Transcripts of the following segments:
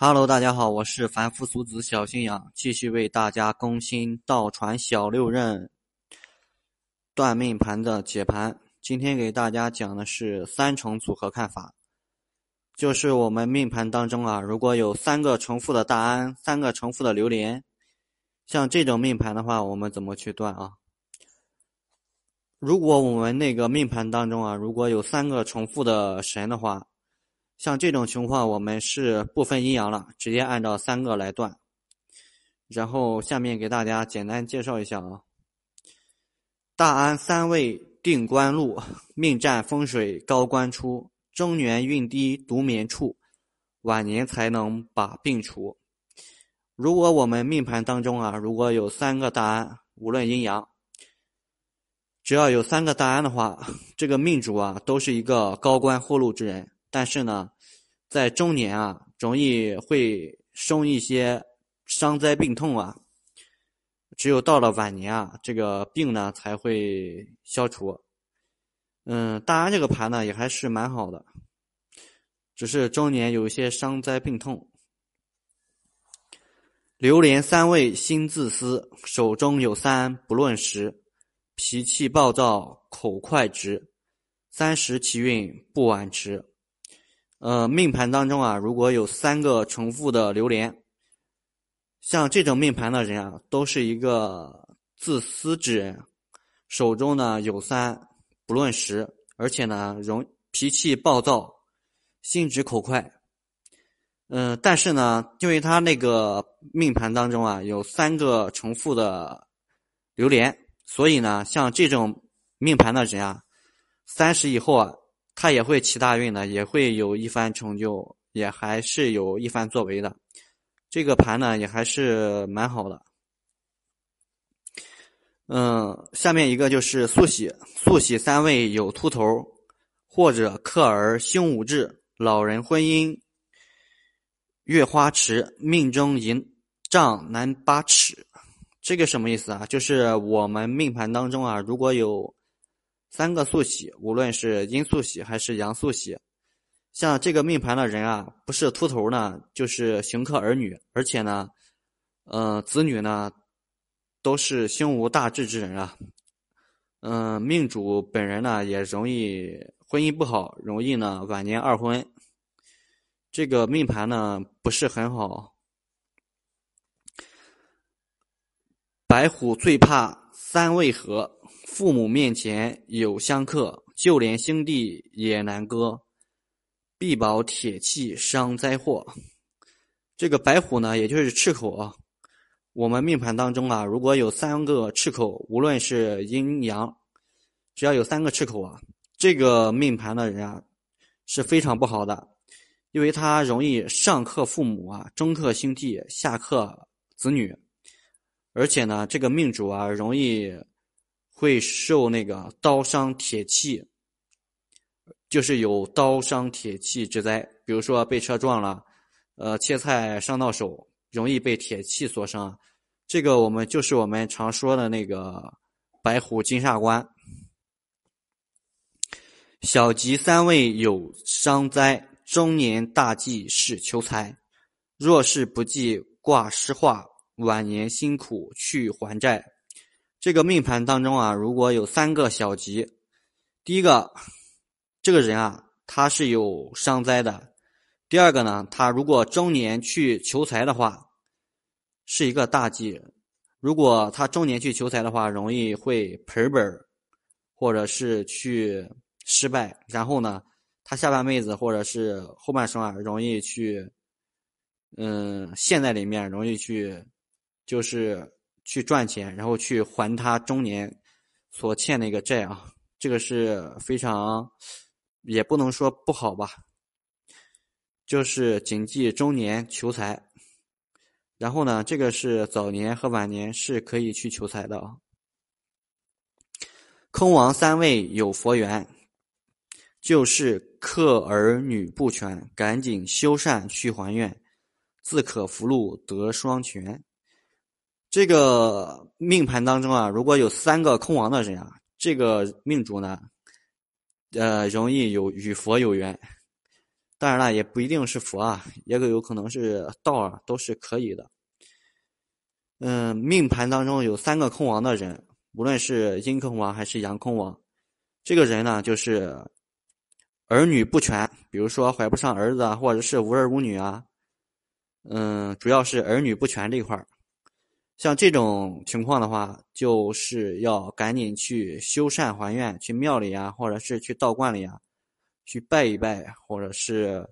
Hello，大家好，我是凡夫俗子小信仰，继续为大家更新道传小六壬断命盘的解盘。今天给大家讲的是三重组合看法，就是我们命盘当中啊，如果有三个重复的大安，三个重复的榴莲，像这种命盘的话，我们怎么去断啊？如果我们那个命盘当中啊，如果有三个重复的神的话。像这种情况，我们是不分阴阳了，直接按照三个来断。然后下面给大家简单介绍一下啊。大安三位定官禄，命占风水高官出，中年运低独眠处，晚年才能把病除。如果我们命盘当中啊，如果有三个大安，无论阴阳，只要有三个大安的话，这个命主啊，都是一个高官厚禄之人。但是呢，在中年啊，容易会生一些伤灾病痛啊。只有到了晚年啊，这个病呢才会消除。嗯，大安这个盘呢也还是蛮好的，只是中年有一些伤灾病痛。榴莲三味心自私，手中有三不论时，脾气暴躁，口快直，三十其运不晚迟。呃，命盘当中啊，如果有三个重复的榴莲，像这种命盘的人啊，都是一个自私之人，手中呢有三不论十，而且呢容脾气暴躁，心直口快。嗯，但是呢，因为他那个命盘当中啊有三个重复的榴莲，所以呢，像这种命盘的人啊，三十以后啊。他也会起大运的，也会有一番成就，也还是有一番作为的。这个盘呢，也还是蛮好的。嗯，下面一个就是速喜，速喜三位有秃头，或者克儿星五志，老人婚姻月花池，命中银丈难八尺。这个什么意思啊？就是我们命盘当中啊，如果有。三个素喜，无论是阴素喜还是阳素喜，像这个命盘的人啊，不是秃头呢，就是刑克儿女，而且呢，呃，子女呢，都是胸无大志之人啊。嗯，命主本人呢，也容易婚姻不好，容易呢晚年二婚。这个命盘呢，不是很好。白虎最怕三未合。父母面前有相克，就连兄弟也难割。必保铁器伤灾祸。这个白虎呢，也就是赤口啊。我们命盘当中啊，如果有三个赤口，无论是阴阳，只要有三个赤口啊，这个命盘的人啊是非常不好的，因为他容易上克父母啊，中克兄弟，下克子女，而且呢，这个命主啊容易。会受那个刀伤铁器，就是有刀伤铁器之灾，比如说被车撞了，呃，切菜伤到手，容易被铁器所伤。这个我们就是我们常说的那个白虎金煞官。小吉三位有伤灾，中年大忌是求财，若是不忌挂失化，晚年辛苦去还债。这个命盘当中啊，如果有三个小吉，第一个，这个人啊，他是有伤灾的；第二个呢，他如果中年去求财的话，是一个大忌。如果他中年去求财的话，容易会赔本或者是去失败。然后呢，他下半辈子或者是后半生啊，容易去，嗯，陷在里面，容易去，就是。去赚钱，然后去还他中年所欠的一个债啊，这个是非常，也不能说不好吧，就是谨记中年求财。然后呢，这个是早年和晚年是可以去求财的啊。空亡三位有佛缘，就是克儿女不全，赶紧修善去还愿，自可福禄得双全。这个命盘当中啊，如果有三个空亡的人啊，这个命主呢，呃，容易有与佛有缘。当然了，也不一定是佛啊，也有可能是道啊，都是可以的。嗯，命盘当中有三个空亡的人，无论是阴空亡还是阳空亡，这个人呢，就是儿女不全，比如说怀不上儿子啊，或者是无儿无女啊。嗯，主要是儿女不全这一块儿。像这种情况的话，就是要赶紧去修缮还愿，去庙里啊，或者是去道观里啊，去拜一拜，或者是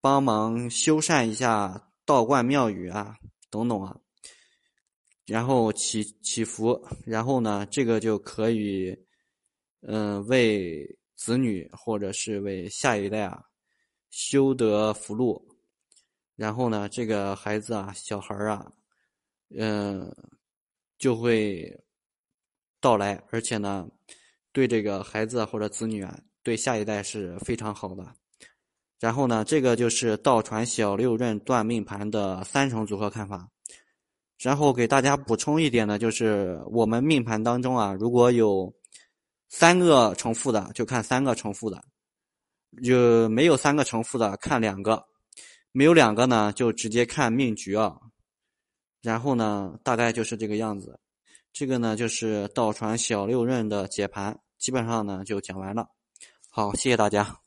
帮忙修缮一下道观庙宇啊，等等啊。然后祈祈福，然后呢，这个就可以，嗯，为子女或者是为下一代啊修得福禄。然后呢，这个孩子啊，小孩啊。嗯，就会到来，而且呢，对这个孩子或者子女啊，对下一代是非常好的。然后呢，这个就是道传小六壬断命盘的三重组合看法。然后给大家补充一点呢，就是我们命盘当中啊，如果有三个重复的，就看三个重复的；就没有三个重复的，看两个；没有两个呢，就直接看命局啊。然后呢，大概就是这个样子。这个呢，就是倒传小六壬的解盘，基本上呢就讲完了。好，谢谢大家。